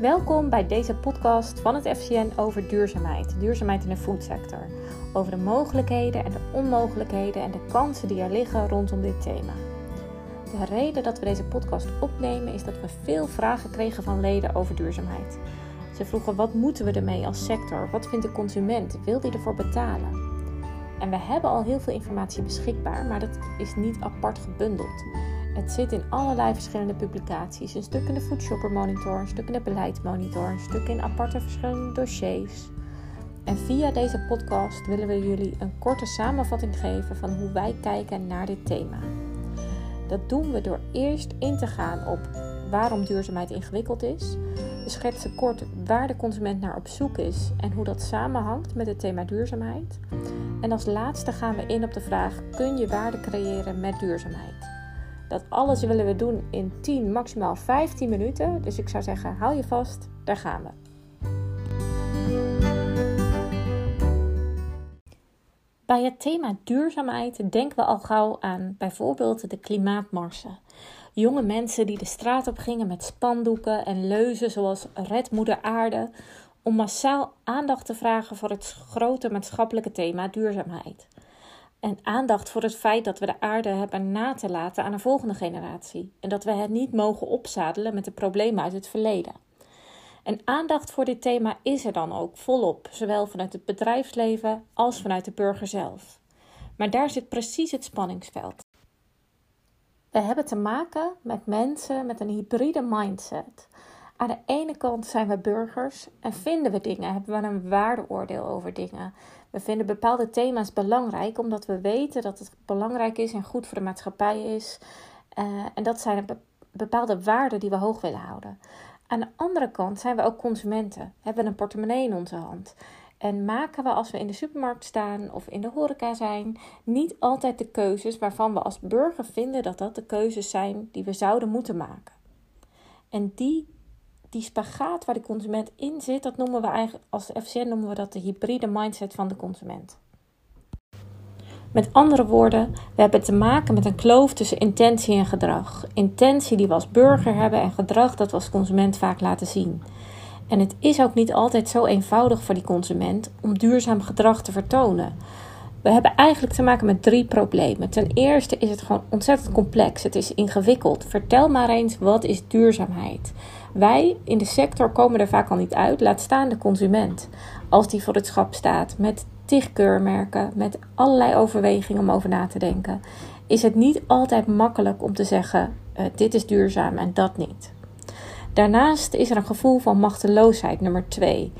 Welkom bij deze podcast van het FCN over duurzaamheid, duurzaamheid in de foodsector. Over de mogelijkheden en de onmogelijkheden en de kansen die er liggen rondom dit thema. De reden dat we deze podcast opnemen is dat we veel vragen kregen van leden over duurzaamheid. Ze vroegen wat moeten we ermee als sector? Wat vindt de consument? Wil die ervoor betalen? En we hebben al heel veel informatie beschikbaar, maar dat is niet apart gebundeld. Het zit in allerlei verschillende publicaties. Een stuk in de Food Shopper Monitor, een stuk in de Beleidsmonitor, een stuk in aparte verschillende dossiers. En via deze podcast willen we jullie een korte samenvatting geven van hoe wij kijken naar dit thema. Dat doen we door eerst in te gaan op waarom duurzaamheid ingewikkeld is. We schetsen kort waar de consument naar op zoek is en hoe dat samenhangt met het thema duurzaamheid. En als laatste gaan we in op de vraag: kun je waarde creëren met duurzaamheid? Dat alles willen we doen in 10, maximaal 15 minuten. Dus ik zou zeggen, hou je vast, daar gaan we. Bij het thema duurzaamheid denken we al gauw aan bijvoorbeeld de klimaatmarsen. Jonge mensen die de straat op gingen met spandoeken en leuzen zoals Red Moeder Aarde om massaal aandacht te vragen voor het grote maatschappelijke thema duurzaamheid. En aandacht voor het feit dat we de aarde hebben na te laten aan een volgende generatie. En dat we het niet mogen opzadelen met de problemen uit het verleden. En aandacht voor dit thema is er dan ook volop, zowel vanuit het bedrijfsleven als vanuit de burger zelf. Maar daar zit precies het spanningsveld. We hebben te maken met mensen met een hybride mindset. Aan de ene kant zijn we burgers en vinden we dingen, hebben we een waardeoordeel over dingen. We vinden bepaalde thema's belangrijk omdat we weten dat het belangrijk is en goed voor de maatschappij is. Uh, en dat zijn bepaalde waarden die we hoog willen houden. Aan de andere kant zijn we ook consumenten, hebben een portemonnee in onze hand. En maken we als we in de supermarkt staan of in de horeca zijn, niet altijd de keuzes waarvan we als burger vinden dat dat de keuzes zijn die we zouden moeten maken. En die die spagaat waar de consument in zit, dat noemen we eigenlijk als FCN noemen we dat de hybride mindset van de consument. Met andere woorden, we hebben te maken met een kloof tussen intentie en gedrag. Intentie die we als burger hebben en gedrag dat we als consument vaak laten zien. En het is ook niet altijd zo eenvoudig voor die consument om duurzaam gedrag te vertonen. We hebben eigenlijk te maken met drie problemen. Ten eerste is het gewoon ontzettend complex. Het is ingewikkeld. Vertel maar eens, wat is duurzaamheid? Wij in de sector komen er vaak al niet uit, laat staan de consument. Als die voor het schap staat met tig keurmerken, met allerlei overwegingen om over na te denken, is het niet altijd makkelijk om te zeggen: uh, dit is duurzaam en dat niet. Daarnaast is er een gevoel van machteloosheid, nummer twee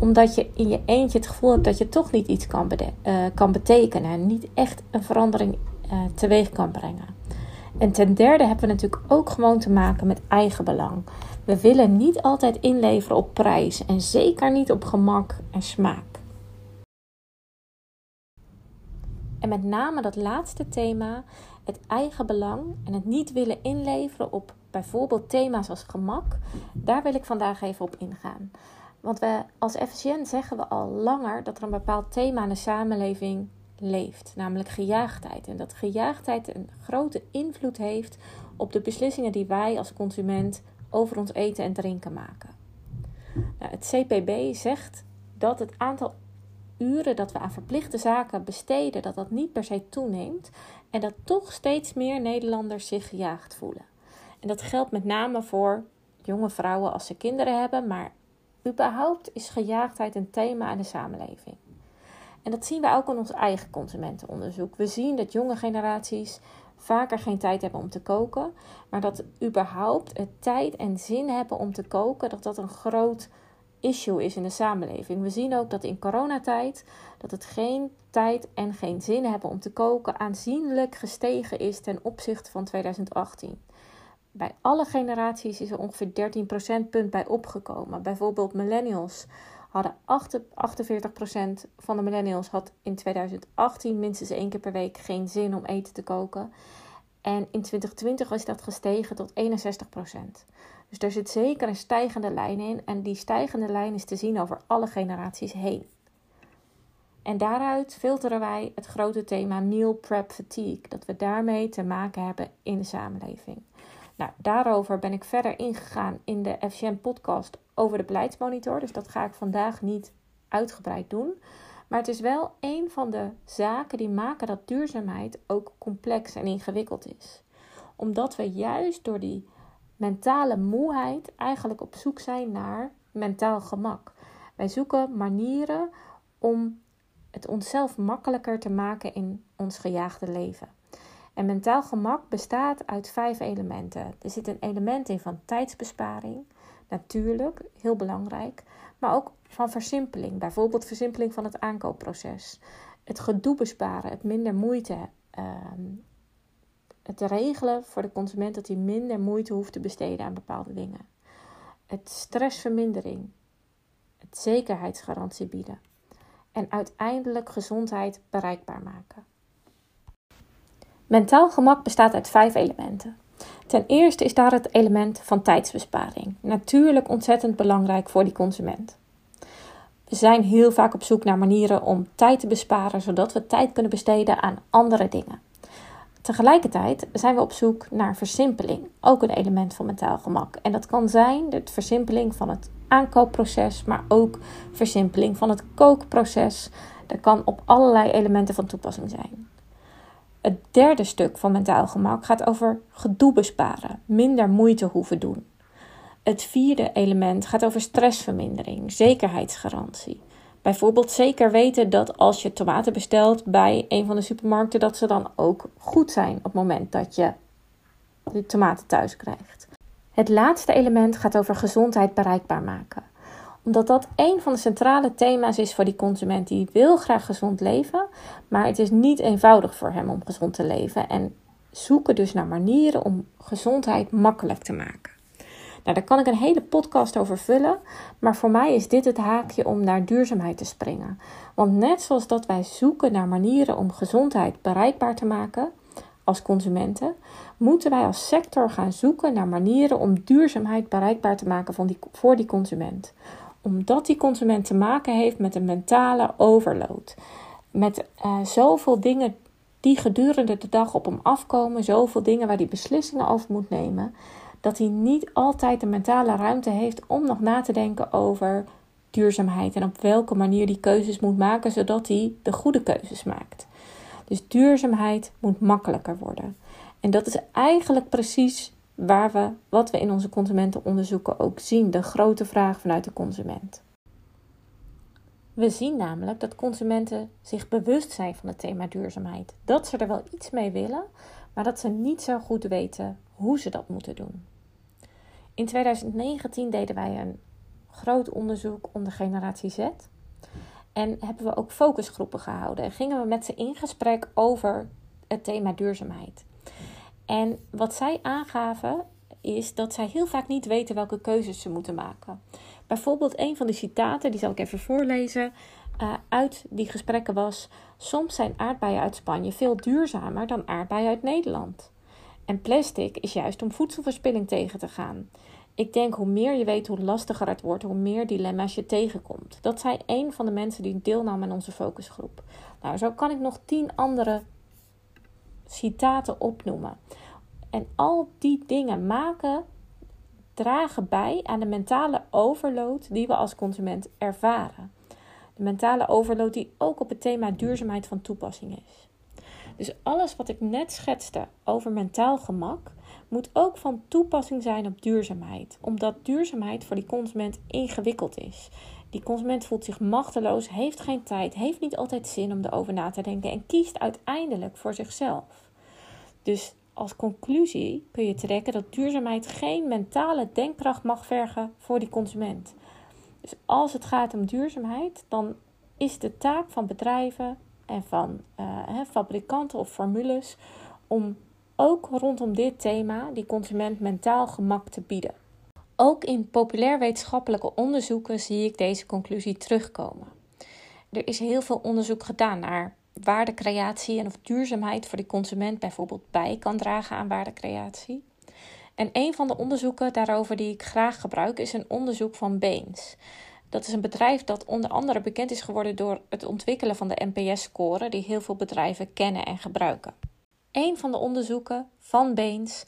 omdat je in je eentje het gevoel hebt dat je toch niet iets kan, uh, kan betekenen en niet echt een verandering uh, teweeg kan brengen. En ten derde hebben we natuurlijk ook gewoon te maken met eigenbelang. We willen niet altijd inleveren op prijs en zeker niet op gemak en smaak. En met name dat laatste thema, het eigenbelang en het niet willen inleveren op bijvoorbeeld thema's als gemak, daar wil ik vandaag even op ingaan. Want we als FCN zeggen we al langer dat er een bepaald thema in de samenleving leeft, namelijk gejaagdheid. En dat gejaagdheid een grote invloed heeft op de beslissingen die wij als consument over ons eten en drinken maken. Nou, het CPB zegt dat het aantal uren dat we aan verplichte zaken besteden, dat dat niet per se toeneemt en dat toch steeds meer Nederlanders zich gejaagd voelen. En dat geldt met name voor jonge vrouwen als ze kinderen hebben, maar überhaupt is gejaagdheid een thema in de samenleving. En dat zien we ook in ons eigen consumentenonderzoek. We zien dat jonge generaties vaker geen tijd hebben om te koken, maar dat überhaupt het tijd en zin hebben om te koken, dat dat een groot issue is in de samenleving. We zien ook dat in coronatijd dat het geen tijd en geen zin hebben om te koken aanzienlijk gestegen is ten opzichte van 2018. Bij alle generaties is er ongeveer 13 procentpunt bij opgekomen. Bijvoorbeeld millennials hadden 48% van de millennials had in 2018 minstens één keer per week geen zin om eten te koken. En in 2020 is dat gestegen tot 61%. Dus daar zit zeker een stijgende lijn in. En die stijgende lijn is te zien over alle generaties heen. En daaruit filteren wij het grote thema meal prep fatigue. Dat we daarmee te maken hebben in de samenleving. Nou, daarover ben ik verder ingegaan in de FCM podcast over de beleidsmonitor, dus dat ga ik vandaag niet uitgebreid doen. Maar het is wel een van de zaken die maken dat duurzaamheid ook complex en ingewikkeld is. Omdat we juist door die mentale moeheid eigenlijk op zoek zijn naar mentaal gemak. Wij zoeken manieren om het onszelf makkelijker te maken in ons gejaagde leven. En mentaal gemak bestaat uit vijf elementen. Er zit een element in van tijdsbesparing, natuurlijk, heel belangrijk, maar ook van versimpeling. Bijvoorbeeld versimpeling van het aankoopproces. Het gedoe besparen, het minder moeite. Ehm, het regelen voor de consument dat hij minder moeite hoeft te besteden aan bepaalde dingen. Het stressvermindering. Het zekerheidsgarantie bieden. En uiteindelijk gezondheid bereikbaar maken. Mentaal gemak bestaat uit vijf elementen. Ten eerste is daar het element van tijdsbesparing. Natuurlijk ontzettend belangrijk voor die consument. We zijn heel vaak op zoek naar manieren om tijd te besparen, zodat we tijd kunnen besteden aan andere dingen. Tegelijkertijd zijn we op zoek naar versimpeling, ook een element van mentaal gemak. En dat kan zijn de versimpeling van het aankoopproces, maar ook versimpeling van het kookproces. Dat kan op allerlei elementen van toepassing zijn. Het derde stuk van mentaal gemak gaat over gedoe besparen, minder moeite hoeven doen. Het vierde element gaat over stressvermindering, zekerheidsgarantie. Bijvoorbeeld zeker weten dat als je tomaten bestelt bij een van de supermarkten, dat ze dan ook goed zijn op het moment dat je de tomaten thuis krijgt. Het laatste element gaat over gezondheid bereikbaar maken. Omdat dat een van de centrale thema's is voor die consument. Die wil graag gezond leven, maar het is niet eenvoudig voor hem om gezond te leven. En zoeken dus naar manieren om gezondheid makkelijk te maken. Nou, daar kan ik een hele podcast over vullen, maar voor mij is dit het haakje om naar duurzaamheid te springen. Want net zoals dat wij zoeken naar manieren om gezondheid bereikbaar te maken als consumenten, moeten wij als sector gaan zoeken naar manieren om duurzaamheid bereikbaar te maken voor die consument. Omdat die consument te maken heeft met een mentale overload. Met uh, zoveel dingen die gedurende de dag op hem afkomen, zoveel dingen waar hij beslissingen over moet nemen dat hij niet altijd de mentale ruimte heeft om nog na te denken over duurzaamheid en op welke manier die keuzes moet maken, zodat hij de goede keuzes maakt. Dus duurzaamheid moet makkelijker worden. En dat is eigenlijk precies waar we, wat we in onze consumentenonderzoeken ook zien, de grote vraag vanuit de consument. We zien namelijk dat consumenten zich bewust zijn van het thema duurzaamheid. Dat ze er wel iets mee willen, maar dat ze niet zo goed weten hoe ze dat moeten doen. In 2019 deden wij een groot onderzoek onder generatie Z. En hebben we ook focusgroepen gehouden. En gingen we met ze in gesprek over het thema duurzaamheid. En wat zij aangaven is dat zij heel vaak niet weten welke keuzes ze moeten maken. Bijvoorbeeld een van de citaten, die zal ik even voorlezen, uh, uit die gesprekken was: Soms zijn aardbeien uit Spanje veel duurzamer dan aardbeien uit Nederland. En plastic is juist om voedselverspilling tegen te gaan. Ik denk hoe meer je weet, hoe lastiger het wordt, hoe meer dilemma's je tegenkomt. Dat zei een van de mensen die deelnam aan onze focusgroep. Nou, zo kan ik nog tien andere citaten opnoemen. En al die dingen maken, dragen bij aan de mentale overload die we als consument ervaren. De mentale overload die ook op het thema duurzaamheid van toepassing is. Dus alles wat ik net schetste over mentaal gemak, moet ook van toepassing zijn op duurzaamheid, omdat duurzaamheid voor die consument ingewikkeld is. Die consument voelt zich machteloos, heeft geen tijd, heeft niet altijd zin om erover na te denken en kiest uiteindelijk voor zichzelf. Dus als conclusie kun je trekken dat duurzaamheid geen mentale denkkracht mag vergen voor die consument. Dus als het gaat om duurzaamheid, dan is de taak van bedrijven en van uh, fabrikanten of formules om ook rondom dit thema die consument mentaal gemak te bieden. Ook in populair wetenschappelijke onderzoeken zie ik deze conclusie terugkomen. Er is heel veel onderzoek gedaan naar waardecreatie en of duurzaamheid voor de consument bijvoorbeeld bij kan dragen aan waardecreatie. En een van de onderzoeken daarover die ik graag gebruik is een onderzoek van Baines. Dat is een bedrijf dat onder andere bekend is geworden door het ontwikkelen van de NPS-score, die heel veel bedrijven kennen en gebruiken. Een van de onderzoeken van Baines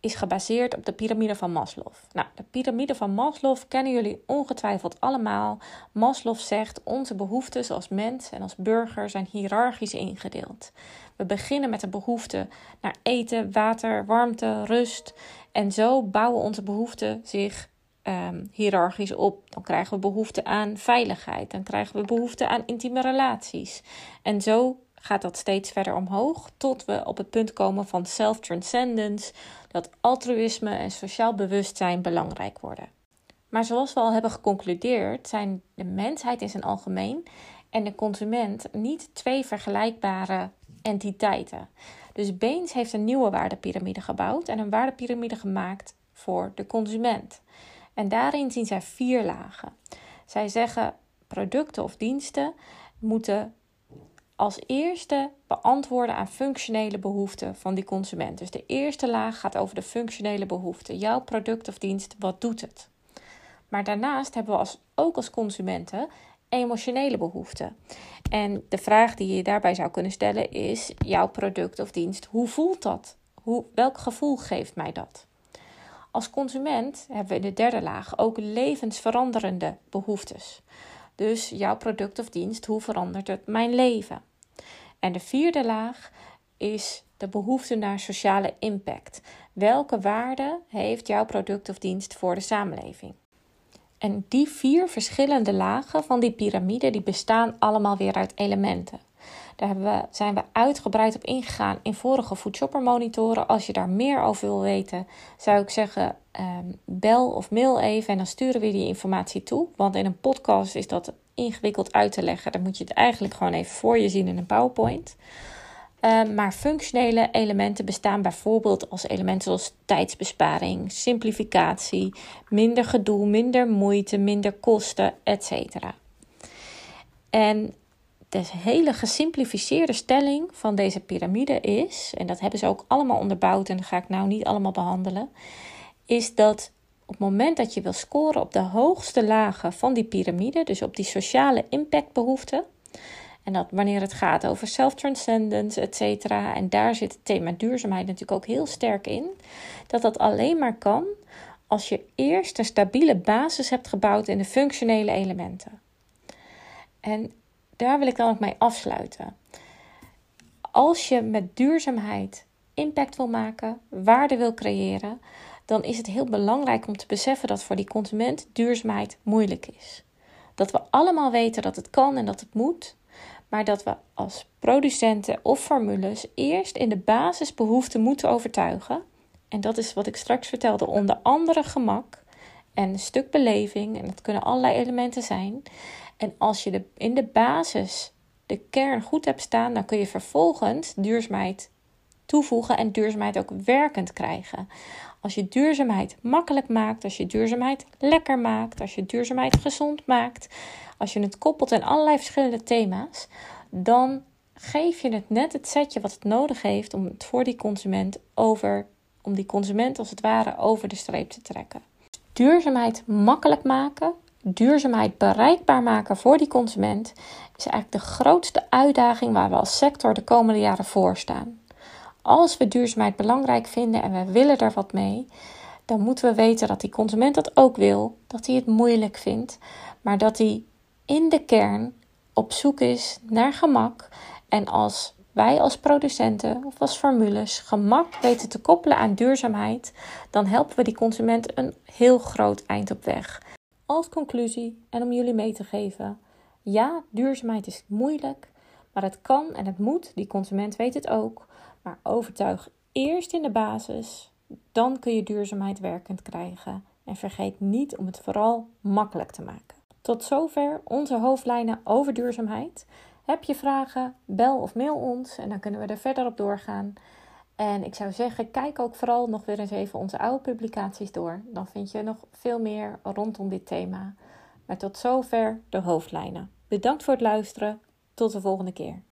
is gebaseerd op de piramide van Maslow. Nou, de piramide van Maslow kennen jullie ongetwijfeld allemaal. Maslow zegt onze behoeften als mens en als burger zijn hiërarchisch ingedeeld. We beginnen met de behoefte naar eten, water, warmte, rust. En zo bouwen onze behoeften zich um, hiërarchisch op. Dan krijgen we behoefte aan veiligheid. Dan krijgen we behoefte aan intieme relaties. En zo gaat dat steeds verder omhoog tot we op het punt komen van self-transcendence, dat altruïsme en sociaal bewustzijn belangrijk worden. Maar zoals we al hebben geconcludeerd, zijn de mensheid in zijn algemeen en de consument niet twee vergelijkbare entiteiten. Dus Baines heeft een nieuwe waardepiramide gebouwd en een waardepiramide gemaakt voor de consument. En daarin zien zij vier lagen. Zij zeggen producten of diensten moeten als eerste beantwoorden aan functionele behoeften van die consument. Dus de eerste laag gaat over de functionele behoeften. Jouw product of dienst, wat doet het? Maar daarnaast hebben we als, ook als consumenten emotionele behoeften. En de vraag die je daarbij zou kunnen stellen is: jouw product of dienst, hoe voelt dat? Hoe, welk gevoel geeft mij dat? Als consument hebben we in de derde laag ook levensveranderende behoeftes. Dus jouw product of dienst, hoe verandert het mijn leven? En de vierde laag is de behoefte naar sociale impact. Welke waarde heeft jouw product of dienst voor de samenleving? En die vier verschillende lagen van die piramide die bestaan allemaal weer uit elementen. Daar we, zijn we uitgebreid op ingegaan in vorige Foodshopper monitoren. Als je daar meer over wil weten, zou ik zeggen ehm, bel of mail even en dan sturen we die informatie toe. Want in een podcast is dat ingewikkeld uit te leggen. Dan moet je het eigenlijk gewoon even voor je zien in een PowerPoint. Ehm, maar functionele elementen bestaan bijvoorbeeld als elementen zoals tijdsbesparing, simplificatie, minder gedoe, minder moeite, minder kosten, etc. En de hele gesimplificeerde stelling van deze piramide is, en dat hebben ze ook allemaal onderbouwd en dat ga ik nou niet allemaal behandelen, is dat op het moment dat je wil scoren op de hoogste lagen van die piramide, dus op die sociale impactbehoeften, en dat wanneer het gaat over self-transcendence, et cetera, en daar zit het thema duurzaamheid natuurlijk ook heel sterk in, dat dat alleen maar kan als je eerst een stabiele basis hebt gebouwd in de functionele elementen. En daar wil ik dan ook mee afsluiten. Als je met duurzaamheid impact wil maken, waarde wil creëren, dan is het heel belangrijk om te beseffen dat voor die consument duurzaamheid moeilijk is. Dat we allemaal weten dat het kan en dat het moet, maar dat we als producenten of formules eerst in de basisbehoeften moeten overtuigen. En dat is wat ik straks vertelde, onder andere gemak en een stuk beleving, en dat kunnen allerlei elementen zijn. En als je de, in de basis de kern goed hebt staan, dan kun je vervolgens duurzaamheid toevoegen en duurzaamheid ook werkend krijgen. Als je duurzaamheid makkelijk maakt, als je duurzaamheid lekker maakt, als je duurzaamheid gezond maakt, als je het koppelt aan allerlei verschillende thema's, dan geef je het net het setje wat het nodig heeft om het voor die consument over, om die consument als het ware over de streep te trekken. Duurzaamheid makkelijk maken, duurzaamheid bereikbaar maken voor die consument is eigenlijk de grootste uitdaging waar we als sector de komende jaren voor staan. Als we duurzaamheid belangrijk vinden en we willen er wat mee, dan moeten we weten dat die consument dat ook wil, dat hij het moeilijk vindt, maar dat hij in de kern op zoek is naar gemak. En als wij als producenten of als formules gemak weten te koppelen aan duurzaamheid, dan helpen we die consument een heel groot eind op weg. Als conclusie en om jullie mee te geven: ja, duurzaamheid is moeilijk, maar het kan en het moet. Die consument weet het ook. Maar overtuig eerst in de basis, dan kun je duurzaamheid werkend krijgen. En vergeet niet om het vooral makkelijk te maken. Tot zover onze hoofdlijnen over duurzaamheid. Heb je vragen? Bel of mail ons en dan kunnen we er verder op doorgaan. En ik zou zeggen, kijk ook vooral nog weer eens even onze oude publicaties door. Dan vind je nog veel meer rondom dit thema. Maar tot zover de hoofdlijnen. Bedankt voor het luisteren. Tot de volgende keer.